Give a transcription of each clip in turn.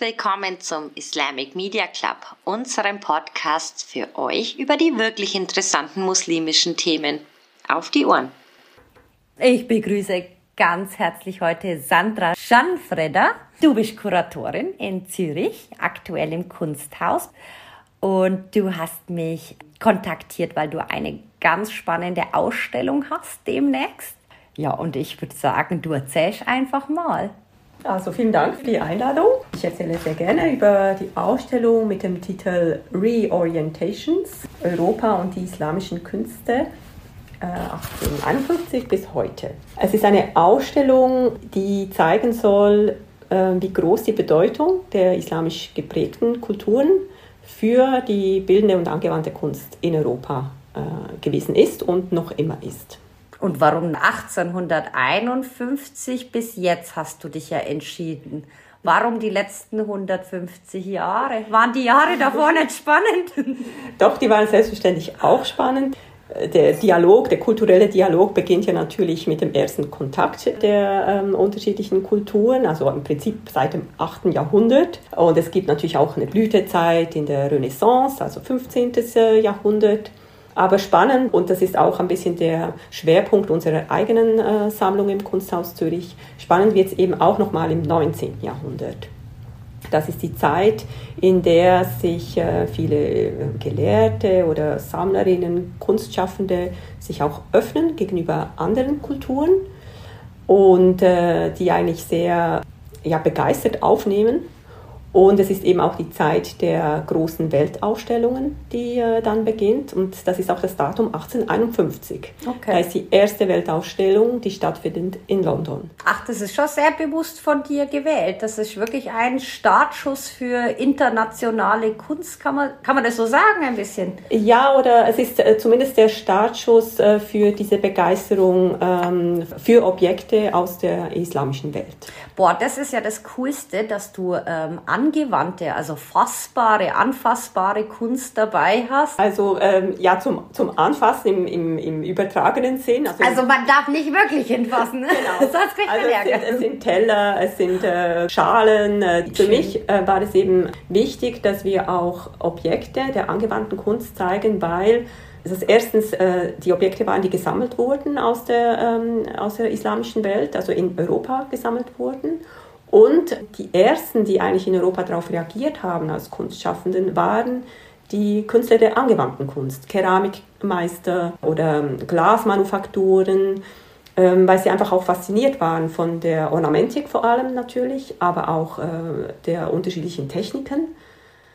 willkommen zum Islamic Media Club, unserem Podcast für euch über die wirklich interessanten muslimischen Themen. Auf die Ohren! Ich begrüße ganz herzlich heute Sandra Schanfreder. Du bist Kuratorin in Zürich, aktuell im Kunsthaus. Und du hast mich kontaktiert, weil du eine ganz spannende Ausstellung hast demnächst. Ja, und ich würde sagen, du erzählst einfach mal. Also vielen Dank für die Einladung. Ich erzähle sehr gerne über die Ausstellung mit dem Titel Reorientations, Europa und die islamischen Künste 1851 äh, bis heute. Es ist eine Ausstellung, die zeigen soll, äh, wie groß die Bedeutung der islamisch geprägten Kulturen für die bildende und angewandte Kunst in Europa äh, gewesen ist und noch immer ist. Und warum 1851 bis jetzt hast du dich ja entschieden? Warum die letzten 150 Jahre? Waren die Jahre davor nicht spannend? Doch, die waren selbstverständlich auch spannend. Der Dialog, der kulturelle Dialog beginnt ja natürlich mit dem ersten Kontakt der ähm, unterschiedlichen Kulturen, also im Prinzip seit dem 8. Jahrhundert. Und es gibt natürlich auch eine Blütezeit in der Renaissance, also 15. Jahrhundert. Aber spannend, und das ist auch ein bisschen der Schwerpunkt unserer eigenen äh, Sammlung im Kunsthaus Zürich, spannend wird es eben auch nochmal im 19. Jahrhundert. Das ist die Zeit, in der sich äh, viele äh, Gelehrte oder Sammlerinnen, Kunstschaffende sich auch öffnen gegenüber anderen Kulturen und äh, die eigentlich sehr ja, begeistert aufnehmen und es ist eben auch die Zeit der großen Weltausstellungen, die äh, dann beginnt. Und das ist auch das Datum 1851. Okay. Da ist die erste Weltausstellung, die stattfindet in London. Ach, das ist schon sehr bewusst von dir gewählt. Das ist wirklich ein Startschuss für internationale Kunst. Kann man, kann man das so sagen ein bisschen? Ja, oder es ist äh, zumindest der Startschuss äh, für diese Begeisterung ähm, für Objekte aus der islamischen Welt. Boah, das ist ja das Coolste, dass du ähm, angewandte, also fassbare, anfassbare Kunst dabei hast? Also ähm, ja, zum, zum Anfassen im, im, im übertragenen Sinn. Also, also man darf nicht wirklich hinfassen, ne? genau. sonst kriegt also man Ärger. Es sind, es sind Teller, es sind äh, Schalen. Äh, für mich äh, war es eben wichtig, dass wir auch Objekte der angewandten Kunst zeigen, weil das erstens äh, die Objekte waren, die gesammelt wurden aus der, ähm, aus der islamischen Welt, also in Europa gesammelt wurden. Und die ersten, die eigentlich in Europa darauf reagiert haben als Kunstschaffenden, waren die Künstler der angewandten Kunst, Keramikmeister oder Glasmanufakturen, ähm, weil sie einfach auch fasziniert waren von der Ornamentik vor allem natürlich, aber auch äh, der unterschiedlichen Techniken.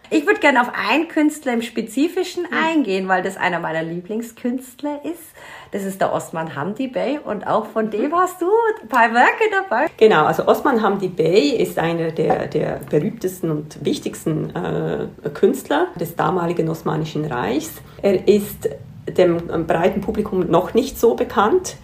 Ich würde gerne auf einen Künstler im Spezifischen eingehen, weil das einer meiner Lieblingskünstler ist. Das ist der Osman Hamdi Bey und auch von dem mhm. hast du ein paar Werke dabei. Genau, also Osman Hamdi Bey ist einer der, der berühmtesten und wichtigsten äh, Künstler des damaligen Osmanischen Reichs. Er ist dem breiten Publikum noch nicht so bekannt.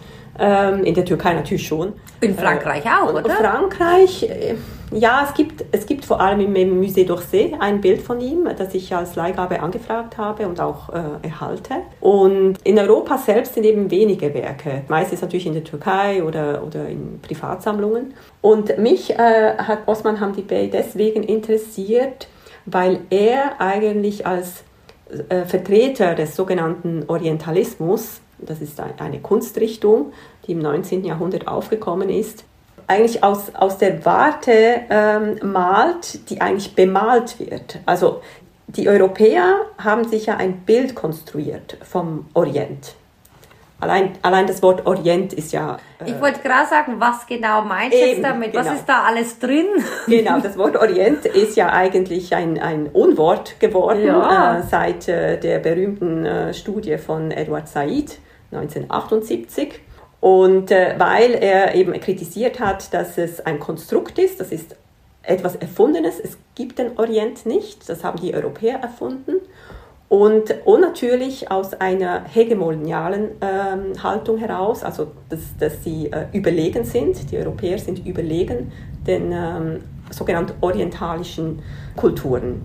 Ähm, in der Türkei natürlich schon. In Frankreich auch, oder? In Frankreich, äh, ja, es gibt, es gibt vor allem im, Musée d'Orsay ein Bild von ihm, das ich als Leihgabe angefragt habe und auch äh, erhalte. Und in Europa selbst sind eben wenige Werke. Meistens natürlich in der Türkei oder, oder in Privatsammlungen. Und mich äh, hat Osman Hamdi Bey deswegen interessiert, weil er eigentlich als äh, Vertreter des sogenannten Orientalismus das ist eine Kunstrichtung, die im 19. Jahrhundert aufgekommen ist, eigentlich aus, aus der Warte ähm, malt, die eigentlich bemalt wird. Also die Europäer haben sich ja ein Bild konstruiert vom Orient. Allein, allein das Wort Orient ist ja. Äh, ich wollte gerade sagen, was genau meinst du jetzt damit? Genau. Was ist da alles drin? Genau, das Wort Orient ist ja eigentlich ein, ein Unwort geworden ja. äh, seit äh, der berühmten äh, Studie von Edward Said 1978. Und äh, weil er eben kritisiert hat, dass es ein Konstrukt ist, das ist etwas Erfundenes, es gibt den Orient nicht, das haben die Europäer erfunden. Und, und natürlich aus einer hegemonialen ähm, Haltung heraus, also dass, dass sie äh, überlegen sind, die Europäer sind überlegen den ähm, sogenannten orientalischen Kulturen.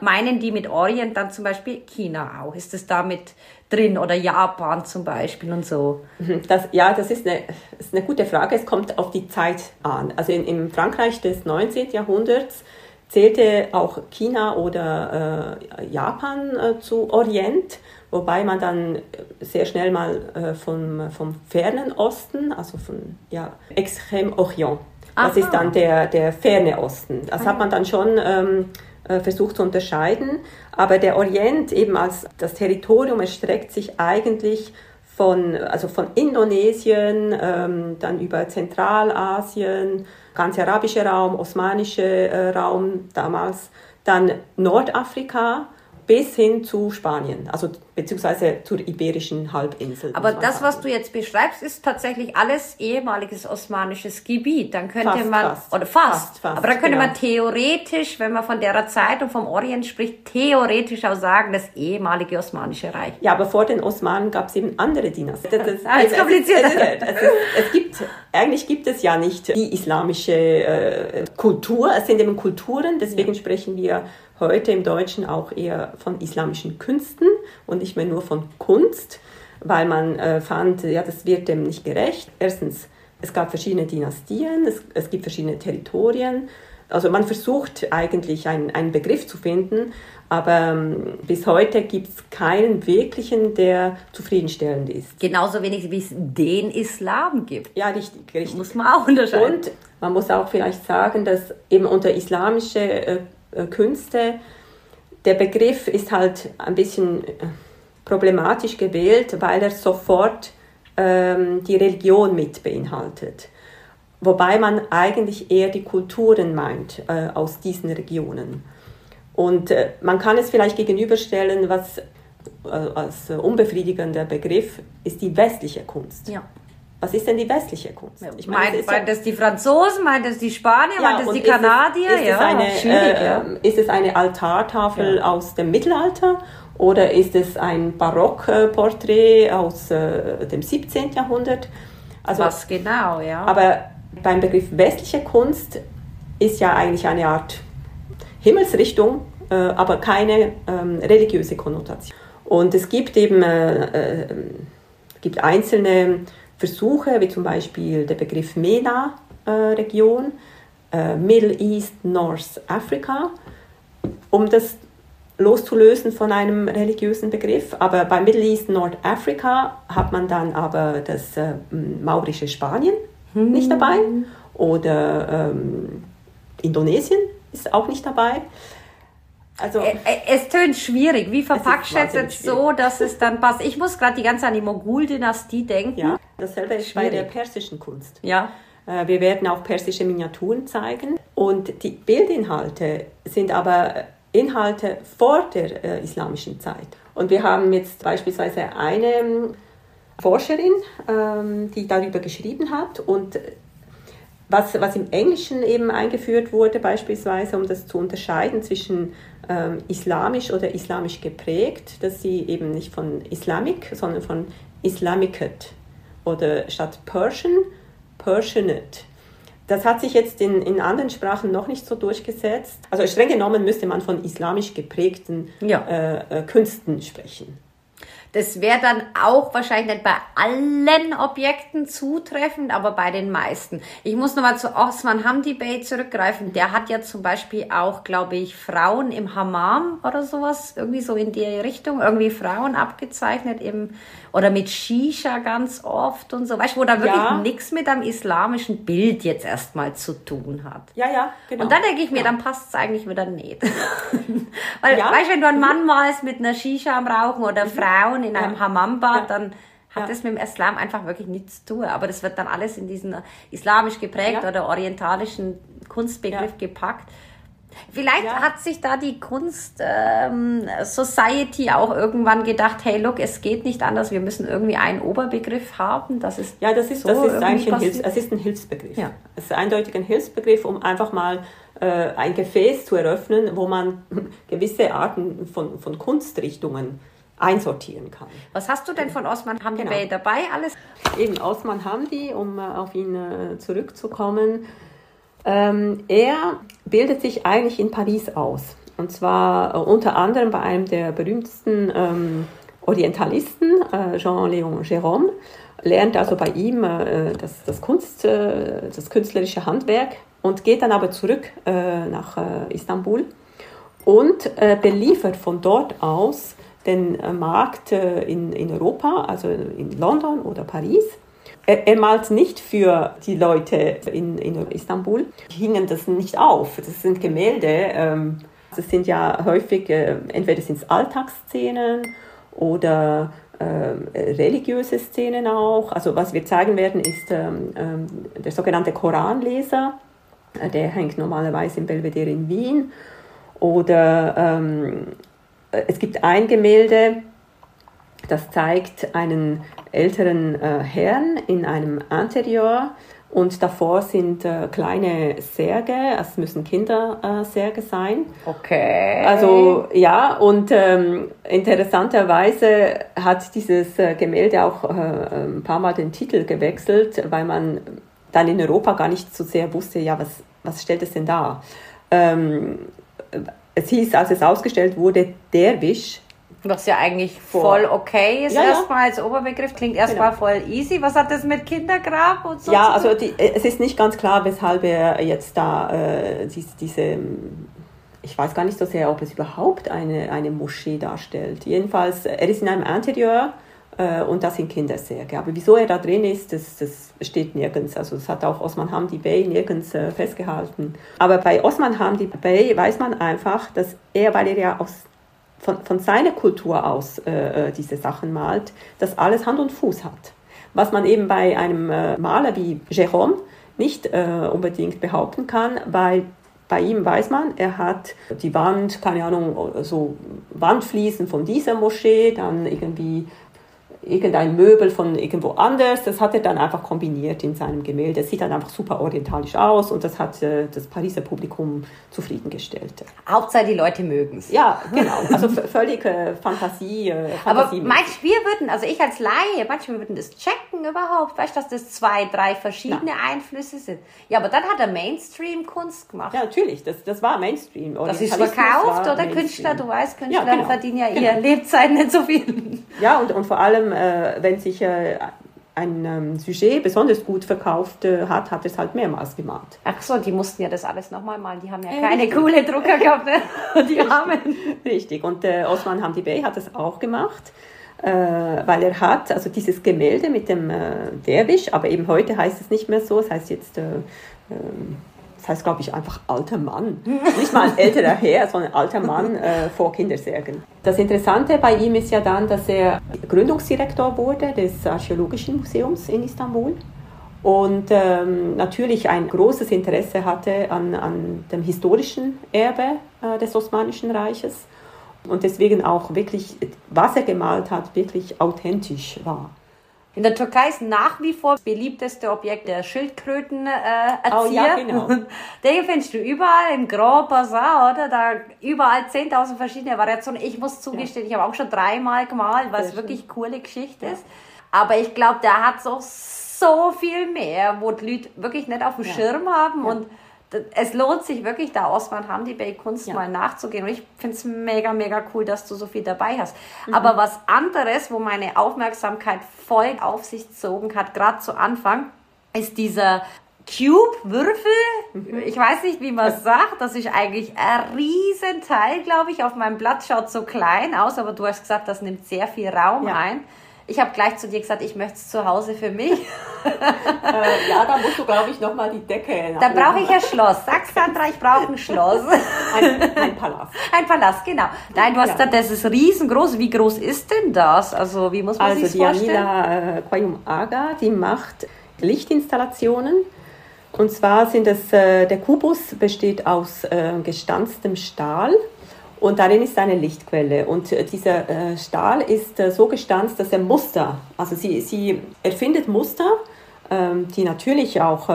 Meinen die mit Orient dann zum Beispiel China auch? Ist es damit drin oder Japan zum Beispiel und so? Mhm, das, ja, das ist eine, ist eine gute Frage. Es kommt auf die Zeit an. Also in, in Frankreich des 19. Jahrhunderts zählte auch China oder äh, Japan äh, zu Orient, wobei man dann sehr schnell mal äh, vom, vom fernen Osten, also von ja, Extrem Orient, das ist dann der, der ferne Osten. Das hat man dann schon ähm, äh, versucht zu unterscheiden. Aber der Orient eben als das Territorium erstreckt sich eigentlich von, also von Indonesien, ähm, dann über Zentralasien, ganz arabischer Raum, osmanischer äh, Raum damals, dann Nordafrika bis hin zu Spanien, also beziehungsweise zur iberischen Halbinsel. Aber das, was du jetzt beschreibst, ist tatsächlich alles ehemaliges osmanisches Gebiet. Dann könnte fast, man, fast, oder fast, fast, fast aber dann könnte genau. man theoretisch, wenn man von der Zeit und vom Orient spricht, theoretisch auch sagen, das ehemalige Osmanische Reich. Ja, aber vor den Osmanen gab es eben andere Dynastien. Das, ah, ist kompliziert. Es, es, es, es, gibt, eigentlich gibt es ja nicht die islamische äh, Kultur, es sind eben Kulturen, deswegen ja. sprechen wir heute im Deutschen auch eher von islamischen Künsten und nicht mehr nur von Kunst, weil man äh, fand, ja, das wird dem nicht gerecht. Erstens, es gab verschiedene Dynastien, es, es gibt verschiedene Territorien. Also man versucht eigentlich einen, einen Begriff zu finden, aber ähm, bis heute gibt es keinen wirklichen, der zufriedenstellend ist. Genauso wenig wie es den Islam gibt. Ja, richtig, richtig. Muss man auch unterscheiden. Und man muss auch vielleicht sagen, dass eben unter islamische äh, äh, Künste. Der Begriff ist halt ein bisschen äh, problematisch gewählt, weil er sofort ähm, die Religion mit beinhaltet. Wobei man eigentlich eher die Kulturen meint äh, aus diesen Regionen. Und äh, man kann es vielleicht gegenüberstellen, was äh, als unbefriedigender Begriff ist die westliche Kunst. Ja. Was ist denn die westliche Kunst? Ich meine, meint, meint ja, das die Franzosen, meint das die Spanier, ja, meint das die Kanadier? Ist es, ist ja, es eine, äh, ja. ist es eine Altartafel aus dem Mittelalter oder ist es ein Barockporträt aus äh, dem 17. Jahrhundert? Also, Was genau, ja. Aber beim Begriff westliche Kunst ist ja eigentlich eine Art Himmelsrichtung, äh, aber keine ähm, religiöse Konnotation. Und es gibt eben äh, äh, gibt einzelne Versuche, wie zum Beispiel der Begriff MENA-Region, äh, Middle East, North Africa, um das loszulösen von einem religiösen Begriff. Aber bei Middle East, Nordafrika hat man dann aber das äh, maurische Spanien hm. nicht dabei oder ähm, Indonesien ist auch nicht dabei. Also es tönt schwierig. Wie verpackst du es jetzt so, dass es dann passt? Ich muss gerade die ganze an die Mogul-Dynastie denken. Ja, dasselbe ist bei der persischen Kunst. Ja. Äh, wir werden auch persische Miniaturen zeigen. Und die Bildinhalte sind aber Inhalte vor der äh, islamischen Zeit. Und wir haben jetzt beispielsweise eine ähm, Forscherin, ähm, die darüber geschrieben hat und was, was im Englischen eben eingeführt wurde, beispielsweise, um das zu unterscheiden zwischen ähm, islamisch oder islamisch geprägt, dass sie eben nicht von Islamic, sondern von Islamicate oder statt Persian, Persianate. Das hat sich jetzt in, in anderen Sprachen noch nicht so durchgesetzt. Also streng genommen müsste man von islamisch geprägten ja. äh, äh, Künsten sprechen. Das wäre dann auch wahrscheinlich nicht bei allen Objekten zutreffend, aber bei den meisten. Ich muss nochmal zu Osman Hamdi Bey zurückgreifen. Der hat ja zum Beispiel auch, glaube ich, Frauen im Hammam oder sowas, irgendwie so in die Richtung, irgendwie Frauen abgezeichnet im, oder mit Shisha ganz oft und so, weißt du, wo da wirklich ja. nichts mit einem islamischen Bild jetzt erstmal zu tun hat. Ja, ja, genau. Und dann denke ich mir, ja. dann passt es eigentlich wieder nicht. Weil, ja. weißt du, wenn du einen Mann malst mit einer Shisha am Rauchen oder mhm. Frauen in einem Hammambad, dann hat das mit dem Islam einfach wirklich nichts zu tun. Aber das wird dann alles in diesen islamisch geprägt oder orientalischen Kunstbegriff gepackt. Vielleicht ja. hat sich da die Kunst ähm, Society auch irgendwann gedacht, hey, look, es geht nicht anders, wir müssen irgendwie einen Oberbegriff haben. Das ist ja, das ist, so das ist eigentlich ein, Hilfs-, es ist ein Hilfsbegriff. Ja. Es ist eindeutig ein Hilfsbegriff, um einfach mal äh, ein Gefäß zu eröffnen, wo man gewisse Arten von, von Kunstrichtungen einsortieren kann. Was hast du denn von Osman Hamdi genau. dabei alles? Eben Osman Hamdi, um äh, auf ihn äh, zurückzukommen. Ähm, er bildet sich eigentlich in Paris aus. Und zwar äh, unter anderem bei einem der berühmtesten ähm, Orientalisten, Jean-Léon Gérôme, lernt also bei ihm das, das, Kunst, das künstlerische Handwerk und geht dann aber zurück nach Istanbul und beliefert von dort aus den Markt in, in Europa, also in London oder Paris er, er, malt nicht für die Leute in, in Istanbul. Hingen das nicht auf. Das sind Gemälde. Ähm, das sind ja häufig, äh, entweder sind es Alltagsszenen oder äh, religiöse Szenen auch. Also was wir zeigen werden, ist ähm, ähm, der sogenannte Koranleser. Äh, der hängt normalerweise im Belvedere in Wien. Oder ähm, es gibt ein Gemälde, das zeigt einen älteren äh, Herrn in einem Interieur und davor sind äh, kleine Särge, es müssen Kindersärge sein. Okay. Also ja, und ähm, interessanterweise hat dieses äh, Gemälde auch äh, ein paar Mal den Titel gewechselt, weil man dann in Europa gar nicht so sehr wusste, ja, was, was stellt es denn da? Ähm, es hieß, als es ausgestellt wurde, Derwisch, was ja eigentlich voll okay ist, ja, erstmal als Oberbegriff, klingt erstmal genau. voll easy. Was hat das mit Kindergrab und so? Ja, also die, es ist nicht ganz klar, weshalb er jetzt da äh, diese, diese, ich weiß gar nicht so sehr, ob es überhaupt eine, eine Moschee darstellt. Jedenfalls, er ist in einem Interieur äh, und das sind Kindersärge. Aber wieso er da drin ist, das, das steht nirgends. Also das hat auch Osman Hamdi Bey nirgends äh, festgehalten. Aber bei Osman Hamdi Bey weiß man einfach, dass er, weil er ja aus von, von seiner Kultur aus äh, äh, diese Sachen malt, das alles Hand und Fuß hat. Was man eben bei einem äh, Maler wie Jérôme nicht äh, unbedingt behaupten kann, weil bei ihm weiß man, er hat die Wand, keine Ahnung, so Wandfliesen von dieser Moschee, dann irgendwie irgendein Möbel von irgendwo anders. Das hat er dann einfach kombiniert in seinem Gemälde. Es sieht dann einfach super orientalisch aus und das hat äh, das Pariser Publikum zufriedengestellt. Hauptsache die Leute mögen es. Ja, genau. Also völlig äh, Fantasie. Äh, Fantasie Aber manchmal wir würden, also ich als Laie, manchmal würden das checken überhaupt, weißt du, dass das zwei, drei verschiedene Na. Einflüsse sind. Ja, aber dann hat er Mainstream Kunst gemacht. Ja, natürlich. Das, das war Mainstream. Das ist verkauft oder Künstler, du weißt, Künstler ja, genau. verdienen ja genau. ihr Lebzeit nicht so viel. Ja, und, und vor allem äh, wenn sich äh, ein ähm, Sujet besonders gut verkauft äh, hat, hat es halt mehrmals gemalt. Ach so, die mussten ja das alles nochmal malen. Die haben ja keine Richtig. coole Drucker gehabt, ne? die haben. Richtig. Und äh, Osman Hamdi Bey hat das auch gemacht. Äh, weil er hat also dieses Gemälde mit dem äh, Derwisch, aber eben heute heißt es nicht mehr so, es heißt jetzt äh, ähm, heißt, glaube ich, einfach alter Mann. Nicht mal ein älterer Herr, sondern alter Mann äh, vor Kindersärgen. Das Interessante bei ihm ist ja dann, dass er Gründungsdirektor wurde des Archäologischen Museums in Istanbul und ähm, natürlich ein großes Interesse hatte an, an dem historischen Erbe äh, des Osmanischen Reiches und deswegen auch wirklich, was er gemalt hat, wirklich authentisch war. In der Türkei ist nach wie vor das beliebteste Objekt der Schildkrötenerzieher. Äh, oh, ja, genau. Den findest du überall im Grand Bazaar, oder? Da überall 10.000 verschiedene Variationen. Ich muss zugestehen, ja. ich habe auch schon dreimal gemalt, was wirklich coole Geschichte ja. ist. Aber ich glaube, der hat so, so viel mehr, wo die Leute wirklich nicht auf dem ja. Schirm haben und es lohnt sich wirklich, da Osman Hamdi Bey Kunst ja. mal nachzugehen. Und ich finde es mega, mega cool, dass du so viel dabei hast. Mhm. Aber was anderes, wo meine Aufmerksamkeit voll auf sich gezogen hat, gerade zu Anfang, ist dieser Cube-Würfel. Mhm. Ich weiß nicht, wie man es sagt. Das ist eigentlich ein Riesenteil, glaube ich. Auf meinem Blatt schaut so klein aus, aber du hast gesagt, das nimmt sehr viel Raum ja. ein. Ich habe gleich zu dir gesagt, ich möchte es zu Hause für mich. äh, ja, da musst du, glaube ich, nochmal die Decke. Da brauche ich ein Schloss. Sag Sandra, ich brauche ein Schloss. Ein, ein, Palast. Ein Palast, genau. Nein, du hast ja. gesagt, das ist riesengroß. Wie groß ist denn das? Also, wie muss man also, sich vorstellen? Also, die Anila äh, Aga, die macht Lichtinstallationen. Und zwar sind es, äh, der Kubus besteht aus äh, gestanztem Stahl und darin ist eine Lichtquelle. Und äh, dieser äh, Stahl ist äh, so gestanzt, dass er Muster, also sie, sie erfindet Muster, ähm, die natürlich auch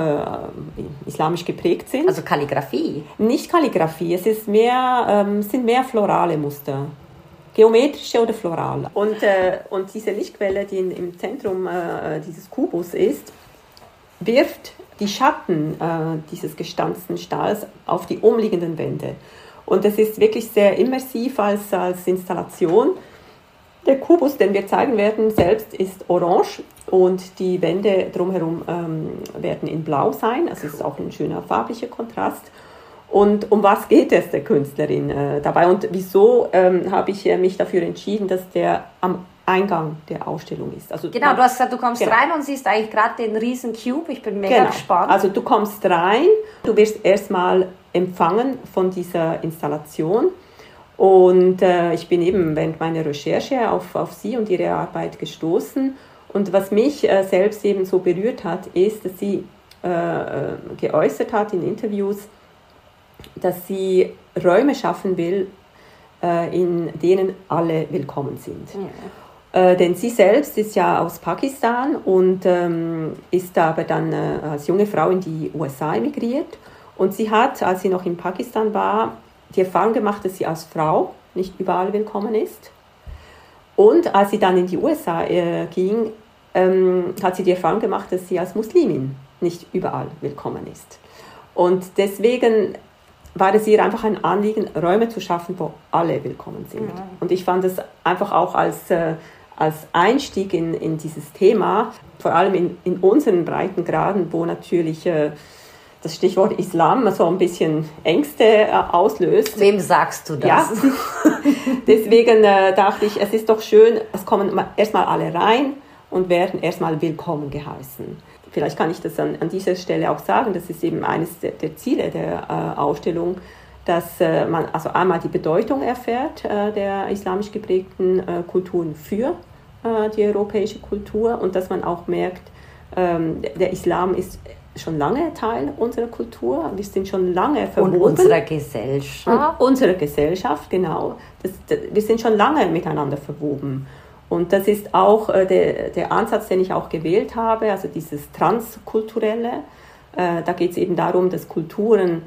islamisch geprägt sind. Also Kalligrafie? Nicht Kalligrafie, es ist mehr, ähm, sind mehr florale Muster. Geometrische oder florale. Und, und diese Lichtquelle, die im Zentrum dieses Kubus ist, wirft die Schatten dieses gestanzten Stahls auf die umliegenden Wände. Und es ist wirklich sehr immersiv als, als Installation. Der Kubus, den wir zeigen werden, selbst ist orange und die Wände drumherum ähm, werden in blau sein. Es ist auch ein schöner farblicher Kontrast. Und um was geht es der Künstlerin äh, dabei und wieso ähm, habe ich äh, mich dafür entschieden, dass der am Eingang der Ausstellung ist. Also genau, du hast gesagt, du kommst genau. rein und siehst eigentlich gerade den riesen Cube. Ich bin mega genau. gespannt. Also du kommst rein, du wirst erstmal empfangen von dieser Installation. Und äh, ich bin eben während meiner Recherche auf, auf sie und ihre Arbeit gestoßen. Und was mich äh, selbst eben so berührt hat, ist, dass sie äh, äh geäußert hat in Interviews, dass sie Räume schaffen will, äh, in denen alle willkommen sind. Ja. Äh, denn sie selbst ist ja aus Pakistan und ähm, ist aber dann äh, als junge Frau in die USA emigriert. Und sie hat, als sie noch in Pakistan war, die Erfahrung gemacht, dass sie als Frau nicht überall willkommen ist. Und als sie dann in die USA äh, ging, ähm, hat sie die Erfahrung gemacht, dass sie als Muslimin nicht überall willkommen ist. Und deswegen war es ihr einfach ein Anliegen, Räume zu schaffen, wo alle willkommen sind. Ja. Und ich fand es einfach auch als äh, als Einstieg in, in dieses Thema, vor allem in, in unseren Breitengraden, wo natürlich äh, das Stichwort Islam so ein bisschen Ängste äh, auslöst. Wem sagst du das? Ja, deswegen äh, dachte ich, es ist doch schön, es kommen erstmal alle rein und werden erstmal willkommen geheißen. Vielleicht kann ich das an, an dieser Stelle auch sagen, das ist eben eines der, der Ziele der äh, Ausstellung, dass äh, man also einmal die Bedeutung erfährt äh, der islamisch geprägten äh, Kulturen für die europäische Kultur und dass man auch merkt, ähm, der Islam ist schon lange Teil unserer Kultur. Wir sind schon lange verwoben. Und unserer Gesellschaft. Und unserer Gesellschaft, genau. Das, das, wir sind schon lange miteinander verwoben. Und das ist auch äh, der, der Ansatz, den ich auch gewählt habe, also dieses Transkulturelle. Äh, da geht es eben darum, dass Kulturen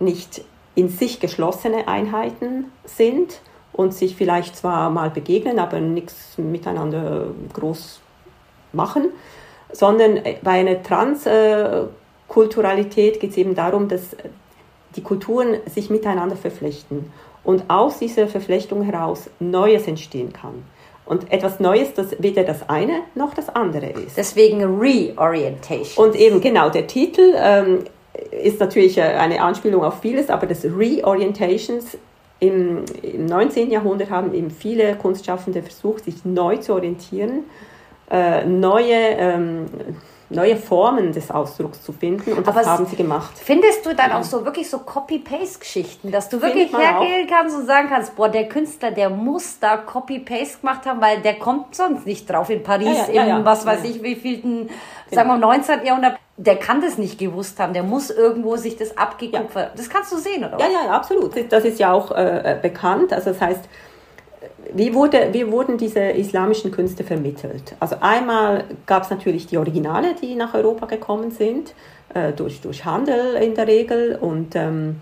nicht in sich geschlossene Einheiten sind und sich vielleicht zwar mal begegnen, aber nichts miteinander groß machen, sondern bei einer Transkulturalität geht es eben darum, dass die Kulturen sich miteinander verflechten und aus dieser Verflechtung heraus Neues entstehen kann. Und etwas Neues, das weder das eine noch das andere ist. Deswegen Reorientation. Und eben genau, der Titel ähm, ist natürlich äh, eine Anspielung auf vieles, aber das Reorientations im, im 19. Jahrhundert haben eben viele Kunstschaffende versucht, sich neu zu orientieren, äh, neue ähm, neue Formen des Ausdrucks zu finden und das Aber haben sie gemacht. Findest du dann ja. auch so wirklich so Copy-Paste-Geschichten, dass du wirklich hergehen kannst und sagen kannst, boah, der Künstler, der muss da Copy-Paste gemacht haben, weil der kommt sonst nicht drauf in Paris, ja, ja, im was weiß ich, wie vielten, sagen wir 19. Jahrhundert, der kann das nicht gewusst haben, der muss irgendwo sich das abgeguckt haben. Das kannst du sehen, oder? Ja, ja, absolut. Das ist ja auch äh, bekannt. Also das heißt, wie, wurde, wie wurden diese islamischen Künste vermittelt? Also einmal gab es natürlich die Originale, die nach Europa gekommen sind, äh, durch, durch Handel in der Regel. Und, ähm,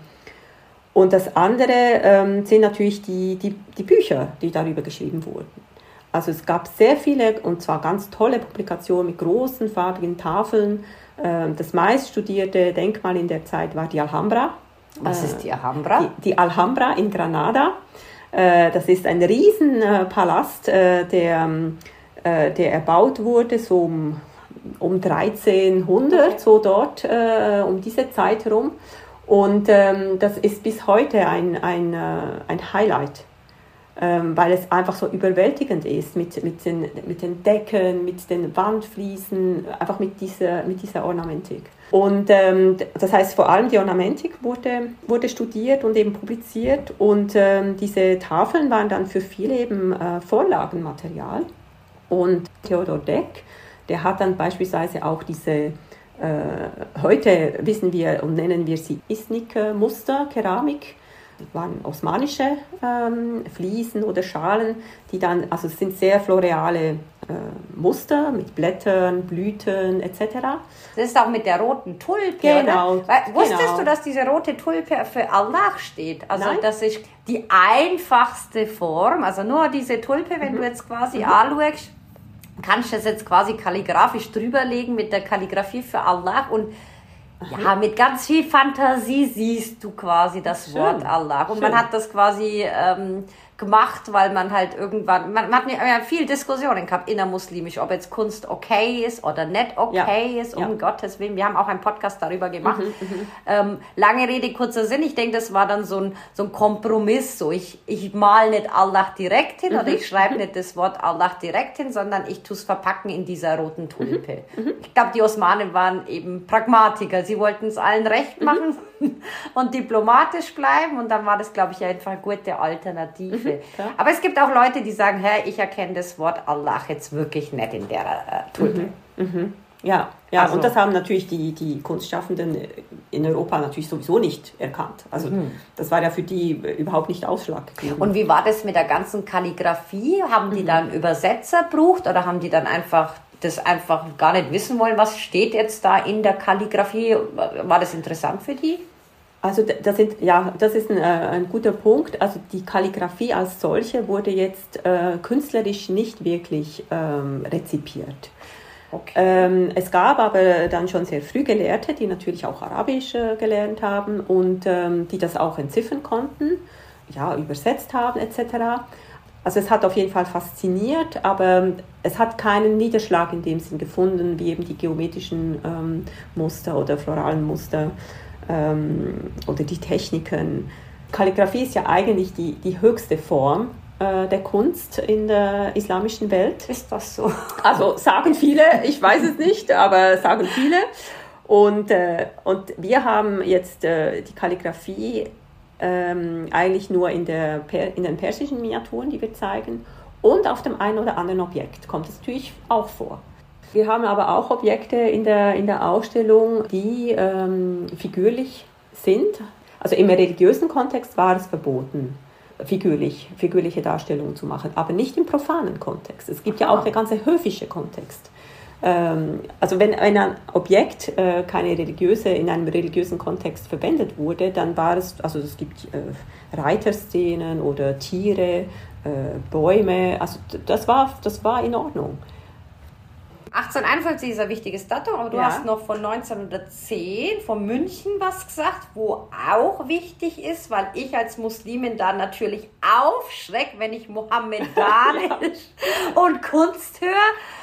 und das andere ähm, sind natürlich die, die, die Bücher, die darüber geschrieben wurden. Also es gab sehr viele und zwar ganz tolle Publikationen mit großen farbigen Tafeln. Ähm, das meist studierte Denkmal in der Zeit war die Alhambra. Was ist die Alhambra? Die, die Alhambra in Granada. Äh, das ist ein Riesenpalast, äh, der, äh, der erbaut wurde, so um, um 1300, okay. so dort, um diese Zeit herum. Und ähm, das ist bis heute ein, ein, ein Highlight ähm, weil es einfach so überwältigend ist mit, mit, den, mit den Decken, mit den Wandfliesen, einfach mit dieser, mit dieser Ornamentik. Und ähm, das heißt, vor allem die Ornamentik wurde, wurde studiert und eben publiziert und ähm, diese Tafeln waren dann für viele eben äh, Vorlagenmaterial. Und Theodor Deck, der hat dann beispielsweise auch diese äh, heute wissen wir und nennen wir sie Isnik-Muster, Keramik, waren osmanische ähm, Fliesen oder Schalen, die dann, also es sind sehr floreale äh, Muster mit Blättern, Blüten etc. Das ist auch mit der roten Tulpe, genau, oder? Weil, wusstest genau. du, dass diese rote Tulpe für Allah steht? Also Nein. das ist die einfachste Form, also nur diese Tulpe, wenn mhm. du jetzt quasi mhm. anschaust, kannst du das jetzt quasi kalligrafisch drüberlegen mit der Kalligrafie für Allah und ja, mit ganz viel Fantasie siehst du quasi das Schön. Wort Allah. Und Schön. man hat das quasi ähm, gemacht, weil man halt irgendwann, man, man hat ja viel Diskussionen gehabt innermuslimisch, ob jetzt Kunst okay ist oder nicht okay ja. ist, um ja. Gottes Willen. Wir haben auch einen Podcast darüber gemacht. Mhm, mhm, ähm, lange Rede, kurzer Sinn. Ich denke, das war dann so ein, so ein Kompromiss. So, ich, ich mal nicht Allah direkt hin mhm. oder ich schreibe nicht das Wort Allah direkt hin, sondern ich tue es verpacken in dieser roten Tulpe. Mhm, mhm. Ich glaube, die Osmanen waren eben Pragmatiker. Sie wollten es allen recht mhm. machen und diplomatisch bleiben und dann war das, glaube ich, einfach eine gute Alternative. Mhm, Aber es gibt auch Leute, die sagen, hey, ich erkenne das Wort Allah jetzt wirklich nicht in der äh, Tulpe. Mhm, mhm. Ja, ja also. und das haben natürlich die, die Kunstschaffenden in Europa natürlich sowieso nicht erkannt. Also mhm. das war ja für die überhaupt nicht ausschlaggebend. Und wie war das mit der ganzen Kalligrafie? Haben die mhm. dann Übersetzer gebraucht oder haben die dann einfach das einfach gar nicht wissen wollen, was steht jetzt da in der Kalligrafie? War das interessant für die? Also das, sind, ja, das ist ein, äh, ein guter Punkt. Also die Kalligrafie als solche wurde jetzt äh, künstlerisch nicht wirklich ähm, rezipiert. Okay. Ähm, es gab aber dann schon sehr früh Gelehrte, die natürlich auch Arabisch äh, gelernt haben und ähm, die das auch entziffern konnten, ja, übersetzt haben etc. Also es hat auf jeden Fall fasziniert, aber es hat keinen Niederschlag in dem Sinn gefunden, wie eben die geometrischen ähm, Muster oder floralen Muster ähm, oder die Techniken. Kalligrafie ist ja eigentlich die, die höchste Form äh, der Kunst in der islamischen Welt. Ist das so? Also sagen viele, ich weiß es nicht, aber sagen viele. Und, äh, und wir haben jetzt äh, die Kalligrafie ähm, eigentlich nur in, der, in den persischen Miniaturen, die wir zeigen. Und auf dem einen oder anderen Objekt kommt es natürlich auch vor. Wir haben aber auch Objekte in der, in der Ausstellung, die ähm, figürlich sind. Also im religiösen Kontext war es verboten, figürlich, figürliche Darstellungen zu machen, aber nicht im profanen Kontext. Es gibt ja auch der ganze höfische Kontext. Ähm, also wenn, wenn ein Objekt äh, keine religiöse, in einem religiösen Kontext verwendet wurde, dann war es, also es gibt äh, Reiterszenen oder Tiere, äh, Bäume, also das war, das war in Ordnung. 1851 ist ein wichtiges Datum, aber du ja. hast noch von 1910 von München was gesagt, wo auch wichtig ist, weil ich als Muslimin da natürlich aufschreck, wenn ich Mohammedanisch ja. und Kunst höre.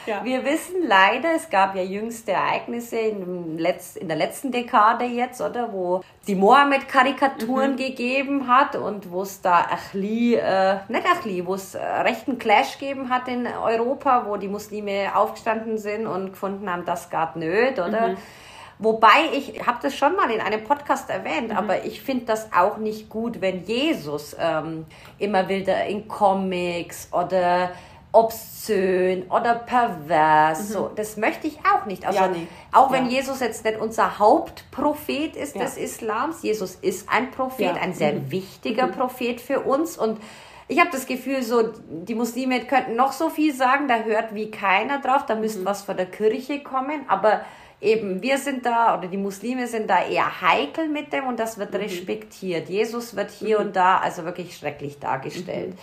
Ja. Wir wissen leider, es gab ja jüngste Ereignisse in, Letz-, in der letzten Dekade jetzt, oder, wo die Mohammed-Karikaturen mhm. gegeben hat und wo es da Achli, äh, nicht Achli, wo es äh, rechten Clash gegeben hat in Europa, wo die Muslime aufgestanden sind und gefunden haben, das geht nicht, oder? Mhm. Wobei ich habe das schon mal in einem Podcast erwähnt, mhm. aber ich finde das auch nicht gut, wenn Jesus ähm, immer wieder in Comics oder obszön oder pervers. Mhm. So, das möchte ich auch nicht. Also, ja, nee. Auch wenn ja. Jesus jetzt nicht unser Hauptprophet ist ja. des Islams, Jesus ist ein Prophet, ein sehr mhm. wichtiger mhm. Prophet für uns und ich habe das Gefühl, so die Muslime könnten noch so viel sagen, da hört wie keiner drauf, da müsste mhm. was von der Kirche kommen, aber eben wir sind da oder die Muslime sind da eher heikel mit dem und das wird mhm. respektiert. Jesus wird hier mhm. und da also wirklich schrecklich dargestellt. Mhm.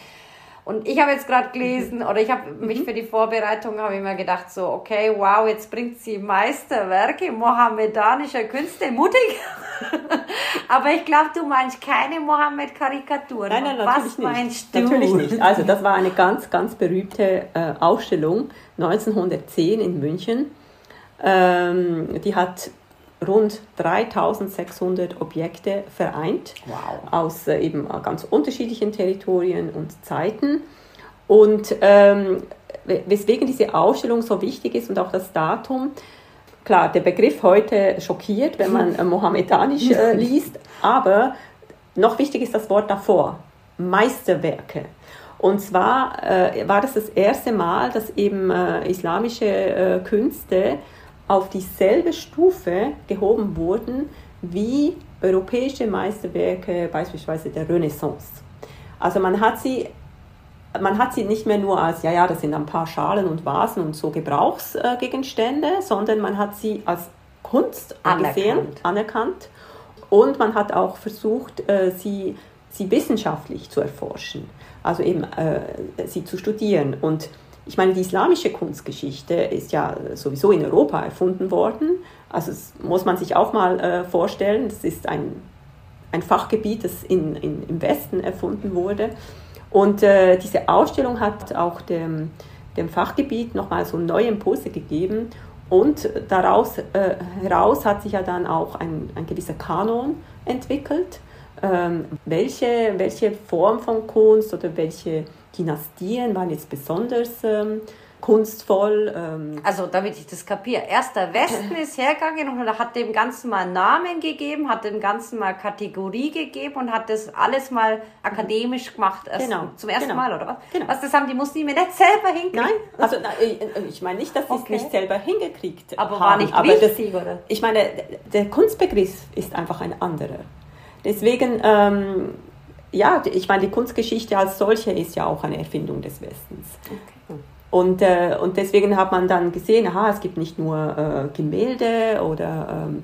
Und ich habe jetzt gerade gelesen, oder ich habe mich mhm. für die Vorbereitung, habe ich mir gedacht, so, okay, wow, jetzt bringt sie Meisterwerke mohammedanischer Künste, mutig. Aber ich glaube, du meinst keine Mohammed-Karikaturen. Nein, nein, natürlich Was meinst du? Natürlich nicht. Also das war eine ganz, ganz berühmte äh, Ausstellung 1910 in München. Ähm, die hat rund 3600 Objekte vereint wow. aus äh, eben ganz unterschiedlichen Territorien und Zeiten. Und ähm, weswegen diese Ausstellung so wichtig ist und auch das Datum, klar, der Begriff heute schockiert, wenn man äh, mohammedanisch äh, liest, aber noch wichtig ist das Wort davor, Meisterwerke. Und zwar äh, war das das erste Mal, dass eben äh, islamische äh, Künste auf dieselbe Stufe gehoben wurden wie europäische Meisterwerke beispielsweise der Renaissance. Also man hat sie man hat sie nicht mehr nur als, ja, ja, das sind ein paar Schalen und Vasen und so Gebrauchsgegenstände, sondern man hat sie als Kunst angesehen, anerkannt. anerkannt. Und man hat auch versucht, äh, sie, sie wissenschaftlich zu erforschen, also eben äh, sie zu studieren. Und ich meine, die islamische Kunstgeschichte ist ja sowieso in Europa erfunden worden. Also das muss man sich auch mal äh, vorstellen. Das ist ein, ein Fachgebiet, das in, in, im Westen erfunden wurde. Und äh, diese Ausstellung hat auch dem, dem Fachgebiet nochmal so neue Impulse gegeben. Und daraus äh, heraus hat sich ja dann auch ein, ein gewisser Kanon entwickelt. Ähm, welche, welche Form von Kunst oder welche Dynastien waren jetzt besonders ähm, kunstvoll. Ähm. Also damit ich das kapiere. Erst der Westen ist hergegangen und hat dem Ganzen mal Namen gegeben, hat dem Ganzen mal Kategorie gegeben und hat das alles mal akademisch gemacht. Erst genau. Zum ersten genau. Mal, oder was? Genau. Was, das haben die Muslime nicht selber hingekriegt? Nein, also ich meine nicht, dass sie okay. es nicht selber hingekriegt aber haben. War nicht aber wichtig, das, oder? Ich meine, der Kunstbegriff ist einfach ein anderer. Deswegen... Ähm, ja, ich meine, die Kunstgeschichte als solche ist ja auch eine Erfindung des Westens. Okay. Und, äh, und deswegen hat man dann gesehen, aha, es gibt nicht nur äh, Gemälde oder ähm,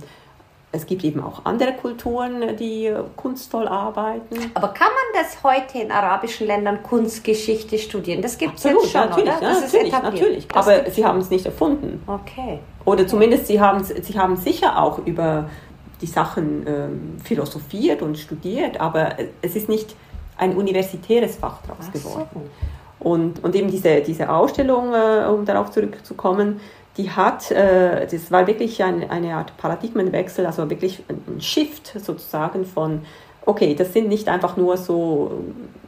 es gibt eben auch andere Kulturen, die kunstvoll arbeiten. Aber kann man das heute in arabischen Ländern Kunstgeschichte studieren? Das gibt es jetzt schon, natürlich, oder? Das natürlich, natürlich. Das Aber sie haben es nicht erfunden. Okay. Oder zumindest sie haben, sie haben sicher auch über die Sachen ähm, philosophiert und studiert, aber es ist nicht ein universitäres Fach daraus geworden. So. Und, und eben diese, diese Ausstellung, äh, um darauf zurückzukommen, die hat, äh, das war wirklich ein, eine Art Paradigmenwechsel, also wirklich ein Shift sozusagen von, okay, das sind nicht einfach nur so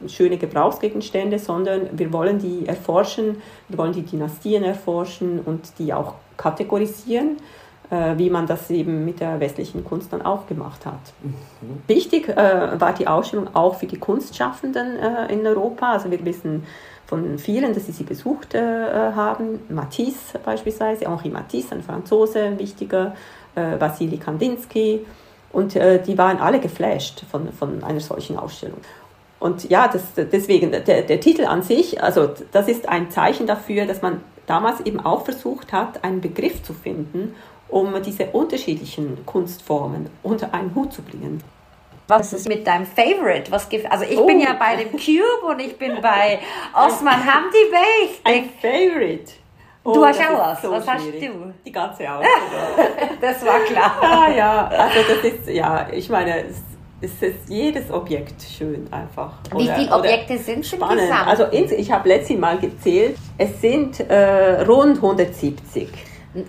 schöne Gebrauchsgegenstände, sondern wir wollen die erforschen, wir wollen die Dynastien erforschen und die auch kategorisieren äh, wie man das eben mit der westlichen Kunst dann auch gemacht hat. Mhm. Wichtig äh, war die Ausstellung auch für die Kunstschaffenden äh, in Europa. Also wir wissen von vielen, dass sie sie besucht äh, haben. Matisse beispielsweise, Henri Matisse, ein Franzose, ein wichtiger, äh, Wassily Kandinsky. Und äh, die waren alle geflasht von, von einer solchen Ausstellung. Und ja, das, deswegen, der, der Titel an sich, also das ist ein Zeichen dafür, dass man damals eben auch versucht hat, einen Begriff zu finden, um diese unterschiedlichen Kunstformen unter einen Hut zu bringen. Was ist mit deinem Favorite? Was also ich oh. bin ja bei dem Cube und ich bin bei Osman Hamdi Bey. Ein Favorite. Oh, du hast auch was. So was schwierig. hast du? Die ganze Ausstellung. das war klar. Ah ja, also das ist, ja, ich meine, es, ist jedes Objekt schön einfach. Wie viele Objekte sind schon spannend. Gesamt? Also ich habe letztes Mal gezählt, es sind äh, rund 170.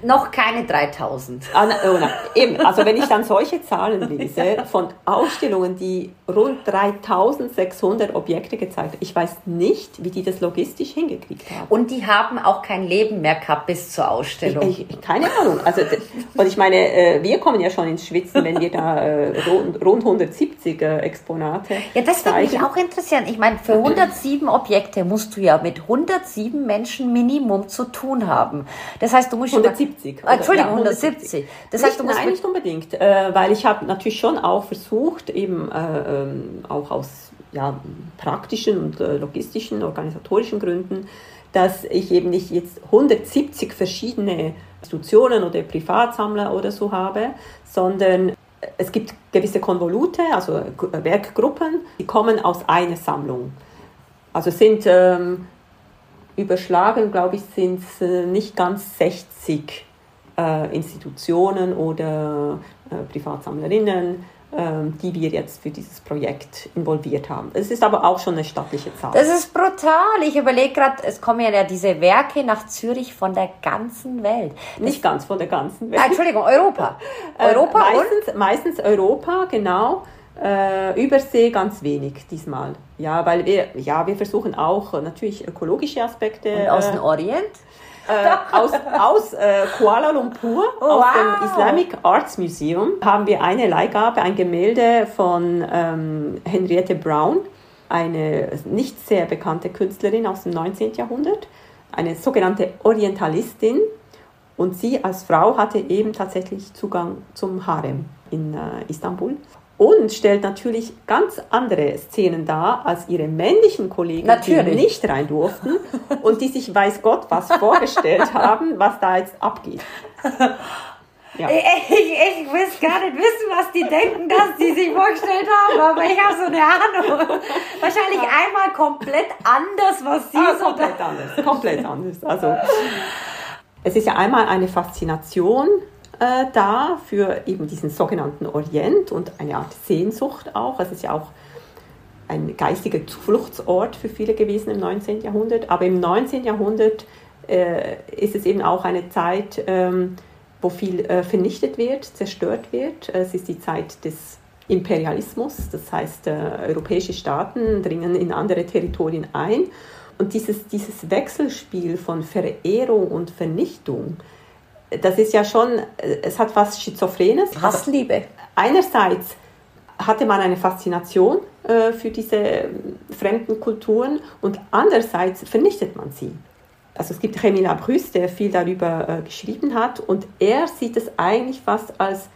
Noch keine 3000. Ah, oh, eben, also wenn ich dann solche Zahlen lese von Ausstellungen, die rund 3600 Objekte gezeigt haben, ich weiß nicht, wie die das logistisch hingekriegt haben. Und die haben auch kein Leben mehr gehabt bis zur Ausstellung. Ich, ich, keine Ahnung. Also, und ich meine, äh, wir kommen ja schon ins Schwitzen, wenn wir da äh, rund, rund 170 äh, Exponate Ja, das würde mich auch interessieren. Ich meine, für 107 Objekte musst du ja mit 107 Menschen Minimum zu tun haben. Das heißt, du musst 170. Oder, Entschuldigung, ja, 170. Das heißt, du musst nein, nicht unbedingt, äh, weil ich habe natürlich schon auch versucht, eben äh, ähm, auch aus ja, praktischen und äh, logistischen, organisatorischen Gründen, dass ich eben nicht jetzt 170 verschiedene Institutionen oder Privatsammler oder so habe, sondern es gibt gewisse Konvolute, also Werkgruppen, die kommen aus einer Sammlung. Also sind ähm, überschlagen, glaube ich, sind es äh, nicht ganz 60 äh, Institutionen oder äh, Privatsammlerinnen, ähm, die wir jetzt für dieses Projekt involviert haben. Es ist aber auch schon eine stattliche Zahl. Das ist brutal. Ich überlege gerade, es kommen ja diese Werke nach Zürich von der ganzen Welt. Das Nicht ganz von der ganzen Welt. Ah, Entschuldigung, Europa. Europa äh, meistens, und? meistens Europa, genau. Äh, Übersee ganz wenig diesmal. Ja, weil wir, ja, wir versuchen auch natürlich ökologische Aspekte. Und aus dem äh, Orient? Äh, aus, aus äh, Kuala Lumpur, oh, aus wow. dem Islamic Arts Museum, haben wir eine Leihgabe, ein Gemälde von ähm, Henriette Brown, eine nicht sehr bekannte Künstlerin aus dem 19. Jahrhundert, eine sogenannte Orientalistin. Und sie als Frau hatte eben tatsächlich Zugang zum Harem in äh, Istanbul und stellt natürlich ganz andere Szenen dar als ihre männlichen Kollegen, natürlich. die nicht rein durften und die sich weiß Gott was vorgestellt haben, was da jetzt abgeht. Ja. Ich, ich, ich will gar nicht wissen, was die denken, dass die sich vorgestellt haben, aber ich habe so eine Ahnung. Wahrscheinlich ja. einmal komplett anders, was sie ah, so komplett anders, komplett anders. Also es ist ja einmal eine Faszination äh, da für eben diesen sogenannten Orient und eine Art Sehnsucht auch. Es ist ja auch ein geistiger Zufluchtsort für viele gewesen im 19. Jahrhundert. Aber im 19. Jahrhundert äh, ist es eben auch eine Zeit, ähm, wo viel äh, vernichtet wird, zerstört wird. Es ist die Zeit des Imperialismus, das heißt, äh, europäische Staaten dringen in andere Territorien ein. Und dieses, dieses Wechselspiel von Verehrung und Vernichtung, das ist ja schon, es hat was Schizophrenes. Hassliebe. Einerseits hatte man eine Faszination äh, für diese äh, fremden Kulturen und andererseits vernichtet man sie. Also es gibt Rémi Labrusse, der viel darüber äh, geschrieben hat und er sieht es eigentlich fast als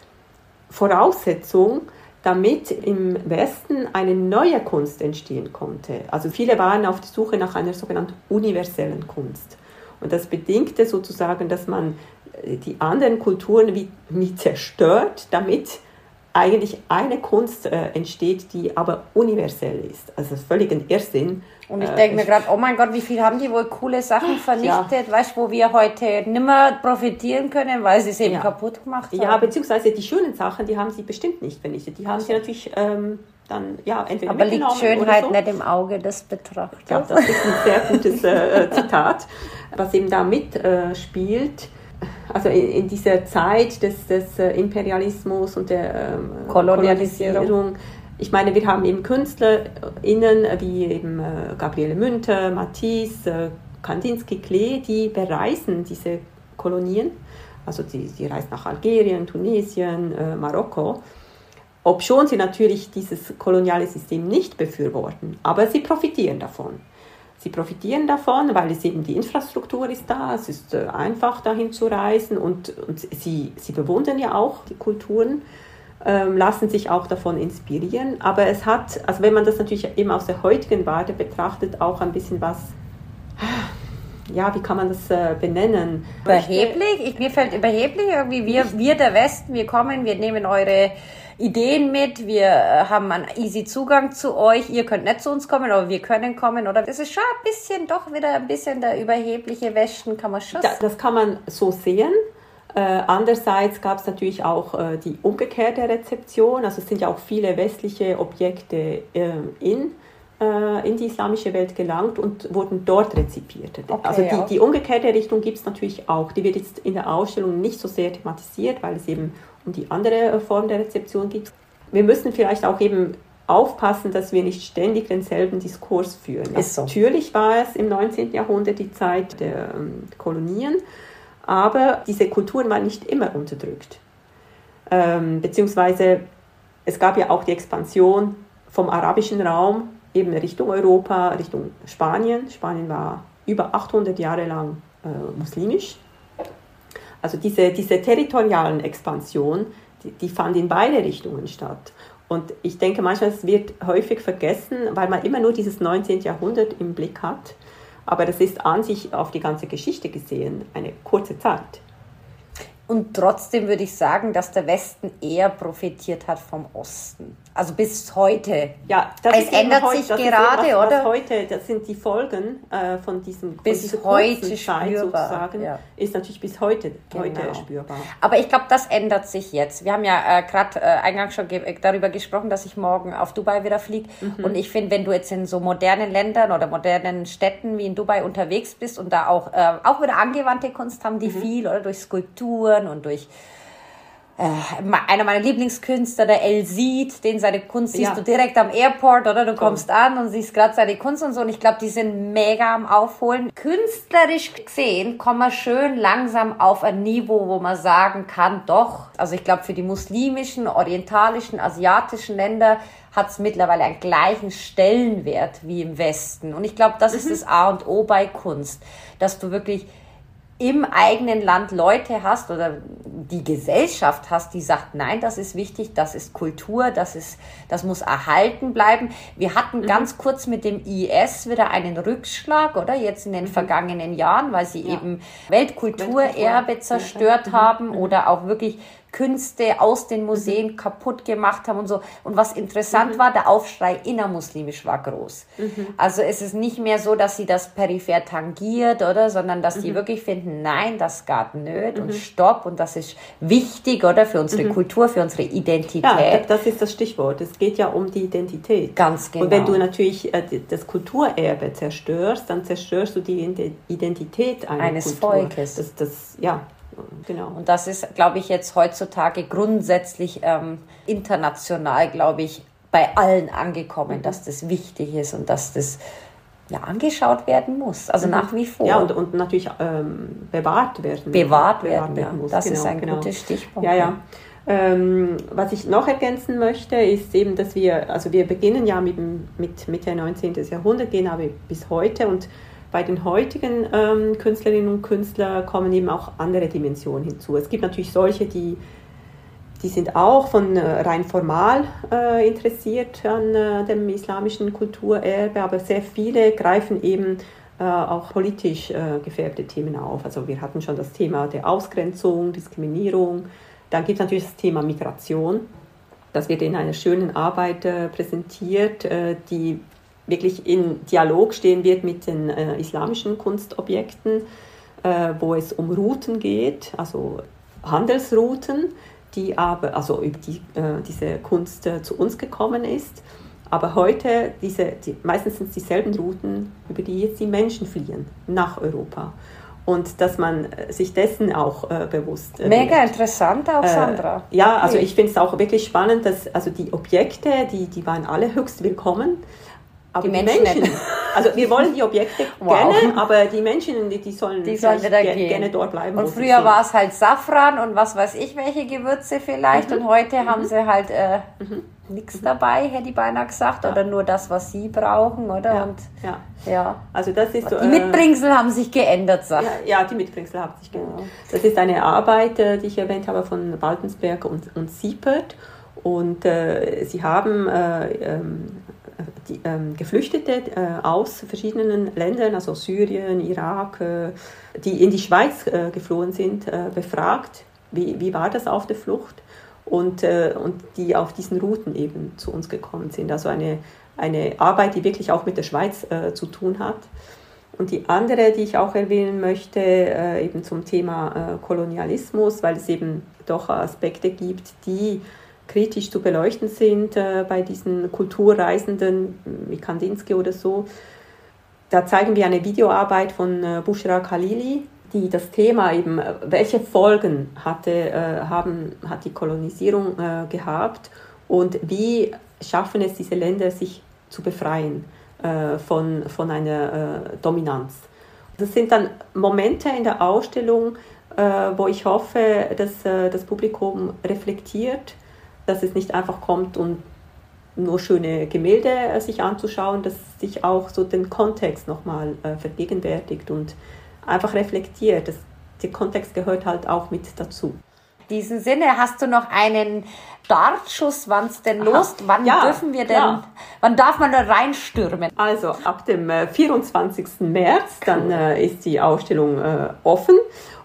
Voraussetzung, damit im Westen eine neue Kunst entstehen konnte. Also viele waren auf der Suche nach einer sogenannten universellen Kunst. Und das bedingte sozusagen, dass man die anderen Kulturen wie, wie zerstört, damit eigentlich eine Kunst äh, entsteht, die aber universell ist. Also völlig ein Irrsinn. Und ich denke äh, mir gerade, oh mein Gott, wie viel haben die wohl coole Sachen vernichtet, ja. weißt wo wir heute nimmer profitieren können, weil sie es eben ja. kaputt gemacht haben. Ja, beziehungsweise die schönen Sachen, die haben sie bestimmt nicht vernichtet. Die haben sie natürlich ähm, dann, ja, entweder Aber liegt Schönheit so. nicht im Auge des Betrachters? Ja, das ist ein sehr gutes äh, Zitat, was eben da mitspielt. Also in, in, dieser Zeit des, des äh, Imperialismus und der ähm, Kolonialisierung. Kolonialisierung. Ich meine, wir haben eben KünstlerInnen wie eben äh, Gabriele Münter, Matisse, äh, Kandinsky, Klee, die bereisen diese Kolonien. Also die, die reisen nach Algerien, Tunesien, äh, Marokko. Obschon sie natürlich dieses koloniale System nicht befürworten, aber sie profitieren davon. Sie profitieren davon, weil es eben die Infrastruktur ist da, es ist äh, einfach dahin zu reisen und, und sie, sie bewundern ja auch die Kulturen, ähm, lassen sich auch davon inspirieren. Aber es hat, also wenn man das natürlich eben aus der heutigen Warte betrachtet, auch ein bisschen was, ja, wie kann man das äh, benennen? Überheblich? Ich, mir fällt überheblich irgendwie, wir, wir der Westen, wir kommen, wir nehmen eure Ideen mit, wir äh, haben einen easy Zugang zu euch, ihr könnt nicht zu uns kommen, aber wir können kommen, oder? Das ist schon ein bisschen, doch wieder ein bisschen der überhebliche Wäschen, kann man schon. Das kann man so sehen. Äh, andererseits gab es natürlich auch äh, die umgekehrte Rezeption. Also es sind ja auch viele westliche Objekte äh, in, in die islamische Welt gelangt und wurden dort rezipiert. Okay, also die, die umgekehrte Richtung gibt es natürlich auch. Die wird jetzt in der Ausstellung nicht so sehr thematisiert, weil es eben die andere Form der Rezeption gibt. Wir müssen vielleicht auch eben aufpassen, dass wir nicht ständig denselben Diskurs führen. So. Natürlich war es im 19. Jahrhundert die Zeit der ähm, Kolonien, aber diese Kulturen waren nicht immer unterdrückt. Ähm, beziehungsweise es gab ja auch die Expansion vom arabischen Raum eben Richtung Europa, Richtung Spanien. Spanien war über 800 Jahre lang äh, muslimisch also diese, diese territorialen Expansion, die, die fand in beide Richtungen statt. Und ich denke manchmal, es wird häufig vergessen, weil man immer nur dieses 19. Jahrhundert im Blick hat. Aber das ist an sich auf die ganze Geschichte gesehen eine kurze Zeit. Und trotzdem würde ich sagen, dass der Westen eher profitiert hat vom Osten. Also bis heute. Ja, das es ändert heute, sich gerade, was, oder? Was heute, das sind die Folgen äh, von diesem bis von heute Zeit sozusagen, ja. ist natürlich bis heute, genau. heute spürbar. Aber ich glaube, das ändert sich jetzt. Wir haben ja äh, gerade äh, eingangs schon ge darüber gesprochen, dass ich morgen auf Dubai wieder fliege. Mhm. Und ich finde, wenn du jetzt in so modernen Ländern oder modernen Städten wie in Dubai unterwegs bist und da auch, äh, auch wieder angewandte Kunst haben, die mhm. viel, oder durch Skulpturen, und durch äh, einer meiner Lieblingskünstler, der El Seed, den seine Kunst siehst ja. du direkt am Airport, oder? Du kommst an und siehst gerade seine Kunst und so. Und ich glaube, die sind mega am Aufholen. Künstlerisch gesehen kommen wir schön langsam auf ein Niveau, wo man sagen kann, doch. Also ich glaube, für die muslimischen, orientalischen, asiatischen Länder hat es mittlerweile einen gleichen Stellenwert wie im Westen. Und ich glaube, das mhm. ist das A und O bei Kunst, dass du wirklich im eigenen Land Leute hast oder die Gesellschaft hast, die sagt, nein, das ist wichtig, das ist Kultur, das ist, das muss erhalten bleiben. Wir hatten mhm. ganz kurz mit dem IS wieder einen Rückschlag, oder jetzt in den mhm. vergangenen Jahren, weil sie ja. eben Weltkulturerbe zerstört mhm. haben mhm. oder auch wirklich Künste aus den Museen mhm. kaputt gemacht haben und so. Und was interessant mhm. war, der Aufschrei innermuslimisch war groß. Mhm. Also es ist nicht mehr so, dass sie das peripher tangiert, oder, sondern dass die mhm. wirklich finden, nein, das geht nicht und mhm. stopp und das ist wichtig, oder, für unsere mhm. Kultur, für unsere Identität. Ja, das ist das Stichwort. Es geht ja um die Identität. Ganz genau. Und wenn du natürlich äh, das Kulturerbe zerstörst, dann zerstörst du die Identität eines Kultur. Volkes. Das, das, ja, genau. Und das ist, glaube ich, jetzt heutzutage grundsätzlich ähm, international, glaube ich, bei allen angekommen, mhm. dass das wichtig ist und dass das ja, angeschaut werden muss. Also mhm. nach wie vor. Ja, und, und natürlich ähm, bewahrt werden. Bewahrt, werden, werden ja. muss. Das genau, ist ein genau. gutes Stichpunkt. Ja, ja. Ähm, was ich noch ergänzen möchte, ist eben, dass wir, also wir beginnen ja mit, mit Mitte 19. Jahrhundert, gehen aber bis heute und bei den heutigen ähm, Künstlerinnen und Künstlern kommen eben auch andere Dimensionen hinzu. Es gibt natürlich solche, die, die sind auch von äh, rein formal äh, interessiert an äh, dem islamischen Kulturerbe, aber sehr viele greifen eben äh, auch politisch äh, gefärbte Themen auf. Also wir hatten schon das Thema der Ausgrenzung, Diskriminierung. Dann gibt es natürlich das Thema Migration. Das wird in einer schönen Arbeit äh, präsentiert, die wirklich in Dialog stehen wird mit den äh, islamischen Kunstobjekten, äh, wo es um Routen geht, also Handelsrouten, die aber, also über die äh, diese Kunst äh, zu uns gekommen ist. Aber heute, diese, die, meistens sind es dieselben Routen, über die jetzt die Menschen fliehen nach Europa. Und dass man äh, sich dessen auch äh, bewusst äh, Mega interessant auch, Sandra. ja, also ich finde es auch wirklich spannend, dass also die Objekte, die, die waren alle höchst willkommen. Aber die, Menschen, Menschen also wir wollen die Objekte wow. gerne, aber die Menschen, die, die sollen, die sollen gerne, gerne dort bleiben. Und früher war es halt Safran und was weiß ich, welche Gewürze vielleicht. Mhm. Und heute mhm. haben sie halt äh, mhm. nichts dabei, hätte ich beinahe gesagt. Ja. Oder nur das, was sie brauchen, oder? Ja. Und, ja. ja. Also das ist so, die Mitbringsel äh, haben sich geändert, sagt. Ja, ja, die Mitbringsel haben sich geändert. Das ist eine Arbeit, äh, die ich erwähnt habe, von Waltensberg und, und Siepert. Und äh, sie haben äh, ähm, die, ähm, Geflüchtete äh, aus verschiedenen Ländern, also Syrien, Irak, äh, die in die Schweiz äh, geflohen sind, äh, befragt, wie, wie war das auf der Flucht und, äh, und die auf diesen Routen eben zu uns gekommen sind. Also eine, eine Arbeit, die wirklich auch mit der Schweiz äh, zu tun hat. Und die andere, die ich auch erwähnen möchte, eben zum Thema Kolonialismus, weil es eben doch Aspekte gibt, die kritisch zu beleuchten sind äh, bei diesen Kulturreisenden wie Kandinsky oder so. Da zeigen wir eine Videoarbeit von äh, Bushra Khalili, die das Thema eben, äh, welche Folgen hatte, äh, haben, hat die Kolonisierung äh, gehabt und wie schaffen es diese Länder, sich zu befreien äh, von, von einer Dominanz. Das sind dann Momente in der Ausstellung, wo ich hoffe, dass das Publikum reflektiert dass es nicht einfach kommt und nur schöne Gemälde äh, sich anzuschauen, dass sich auch so den Kontext nochmal äh, vergegenwärtigt und einfach reflektiert. Das, der Kontext gehört halt auch mit dazu. In diesem Sinne hast du noch einen Startschuss, wann es denn los? Wann ja, dürfen wir denn, klar. wann darf man da reinstürmen? Also ab dem äh, 24. März, cool. dann äh, ist die Ausstellung äh, offen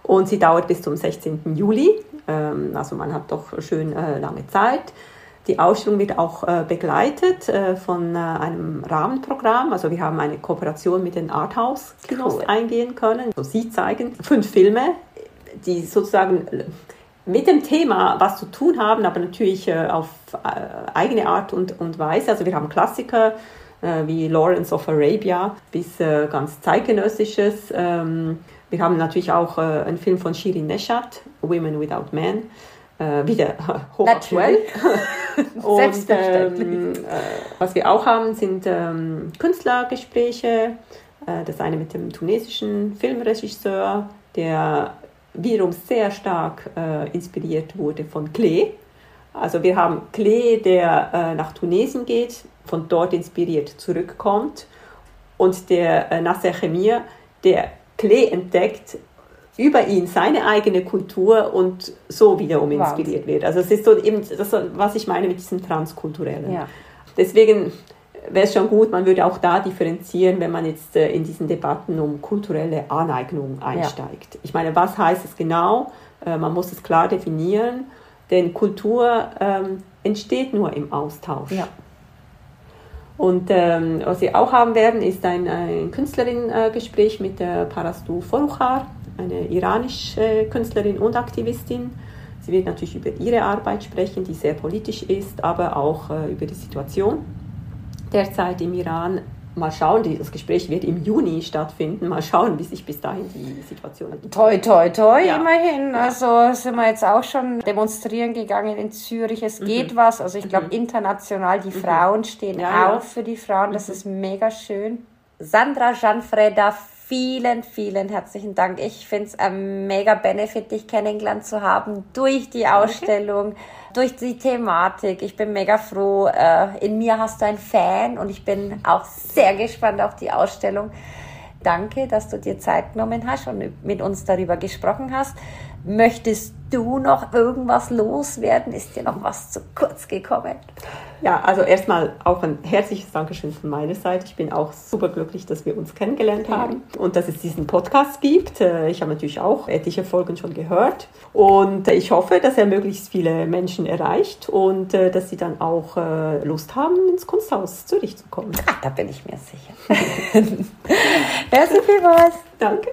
und sie dauert bis zum 16. Juli. Ähm, also man hat doch schön äh, lange Zeit. Die Ausstellung wird auch äh, begleitet äh, von einem Rahmenprogramm. Also wir haben eine Kooperation mit den Arthouse-Kinos cool. eingehen können. Also sie zeigen fünf Filme, die sozusagen mit dem Thema was zu tun haben, aber natürlich auf eigene Art und, und Weise. Also wir haben Klassiker wie Lawrence of Arabia bis ganz zeitgenössisches. Wir haben natürlich auch äh, einen Film von Shirin Neshat, Women Without Men, äh, wieder hochaktuell. Und ähm, äh, was wir auch haben, sind ähm, Künstlergespräche. Äh, das eine mit dem tunesischen Filmregisseur, der wiederum sehr stark äh, inspiriert wurde von Klee. Also wir haben Klee, der äh, nach Tunesien geht, von dort inspiriert zurückkommt. Und der Nasser Chemir, der Klee entdeckt über ihn seine eigene Kultur und so wiederum inspiriert Wahnsinn. wird. Also es ist so eben das, was ich meine mit diesem Transkulturellen. Ja. Deswegen wäre es schon gut, man würde auch da differenzieren, wenn man jetzt äh, in diesen Debatten um kulturelle Aneignung einsteigt. Ja. Ich meine, was heißt es genau? Äh, man muss es klar definieren. Denn Kultur ähm, entsteht nur im Austausch. Ja. Und ähm, was Sie auch haben werden, ist ein, ein Künstlerin-Gespräch mit der Parastu Foruchar, eine iranische äh, Künstlerin und Aktivistin. Sie wird natürlich über ihre Arbeit sprechen, die sehr politisch ist, aber auch äh, über die Situation derzeit im Iran mal schauen, das Gespräch wird im Juni stattfinden, mal schauen, wie sich bis dahin die Situation entwickelt. Toi, toi, toi, ja. immerhin. Ja. Also sind wir jetzt auch schon demonstrieren gegangen in Zürich. Es mhm. geht was. Also ich glaube, mhm. international, die mhm. Frauen stehen ja, auf für die Frauen. Das mhm. ist mega schön. Sandra Janfreda, vielen, vielen herzlichen Dank. Ich finde es ein mega Benefit, dich kennengelernt zu haben durch die Ausstellung. Okay durch die Thematik. Ich bin mega froh. Äh, in mir hast du einen Fan und ich bin auch sehr gespannt auf die Ausstellung. Danke, dass du dir Zeit genommen hast und mit uns darüber gesprochen hast. Möchtest du noch irgendwas loswerden? Ist dir noch was zu kurz gekommen? Ja, also erstmal auch ein herzliches Dankeschön von meiner Seite. Ich bin auch super glücklich, dass wir uns kennengelernt haben und dass es diesen Podcast gibt. Äh, ich habe natürlich auch etliche Folgen schon gehört und ich hoffe, dass er möglichst viele Menschen erreicht und äh, dass sie dann auch äh, Lust haben, ins Kunsthaus Zürich zu kommen. Ach, da bin ich mir sicher. Merci vielmals. Danke.